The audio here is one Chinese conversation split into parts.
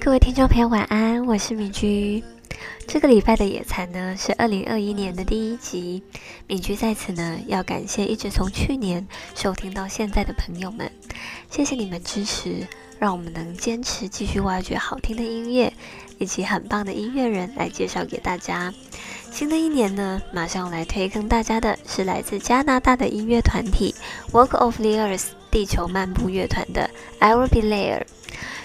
各位听众朋友，晚安，我是米居。这个礼拜的野餐呢，是二零二一年的第一集。米居在此呢，要感谢一直从去年收听到现在的朋友们，谢谢你们支持，让我们能坚持继续挖掘好听的音乐以及很棒的音乐人来介绍给大家。新的一年呢，马上来推更大家的是来自加拿大的音乐团体 Walk of the Earth 地球漫步乐团的 I Will Be There。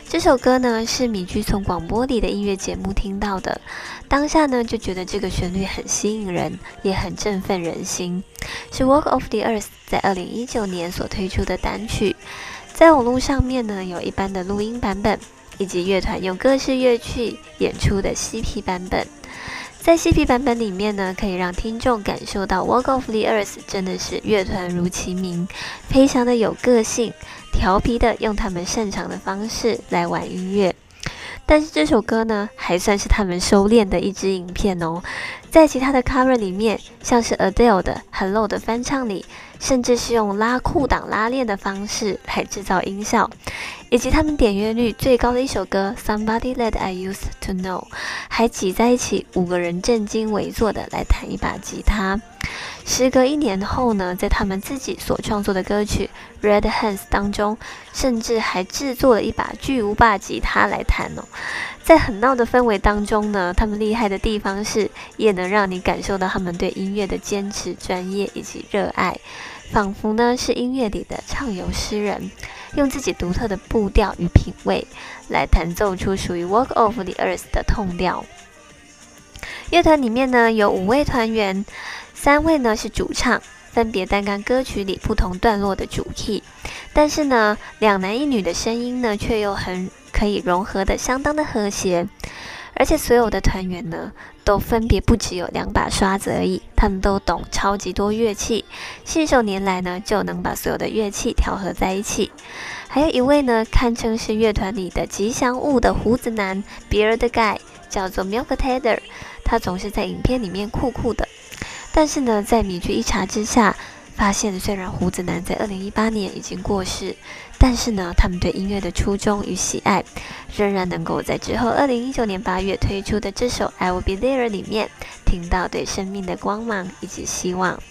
这首歌呢是米居从广播里的音乐节目听到的，当下呢就觉得这个旋律很吸引人，也很振奋人心。是 Walk of the Earth 在二零一九年所推出的单曲，在网络上面呢有一般的录音版本，以及乐团用各式乐器演出的 CP 版本。在 CP 版本里面呢，可以让听众感受到 Walk of the Earth 真的是乐团如其名，非常的有个性。调皮的用他们擅长的方式来玩音乐，但是这首歌呢，还算是他们收敛的一支影片哦。在其他的 cover 里面，像是 Adele 的 Hello 的翻唱里，甚至是用拉裤裆拉链的方式来制造音效，以及他们点阅率最高的一首歌 Somebody That I Used to Know，还挤在一起五个人正襟危坐的来弹一把吉他。时隔一年后呢，在他们自己所创作的歌曲《Red Hands》当中，甚至还制作了一把巨无霸吉他来弹哦。在很闹的氛围当中呢，他们厉害的地方是，也能让你感受到他们对音乐的坚持、专业以及热爱，仿佛呢是音乐里的畅游诗人，用自己独特的步调与品味来弹奏出属于《Walk of the Earth》的痛调。乐团里面呢有五位团员。三位呢是主唱，分别担纲歌曲里不同段落的主 key，但是呢，两男一女的声音呢却又很可以融合的相当的和谐，而且所有的团员呢都分别不只有两把刷子而已，他们都懂超级多乐器，信手拈来呢就能把所有的乐器调和在一起。还有一位呢堪称是乐团里的吉祥物的胡子男，Beard Guy，叫做 Milk Tater，他总是在影片里面酷酷的。但是呢，在米剧一查之下，发现虽然胡子男在二零一八年已经过世，但是呢，他们对音乐的初衷与喜爱，仍然能够在之后二零一九年八月推出的这首《I Will Be There》里面听到对生命的光芒以及希望。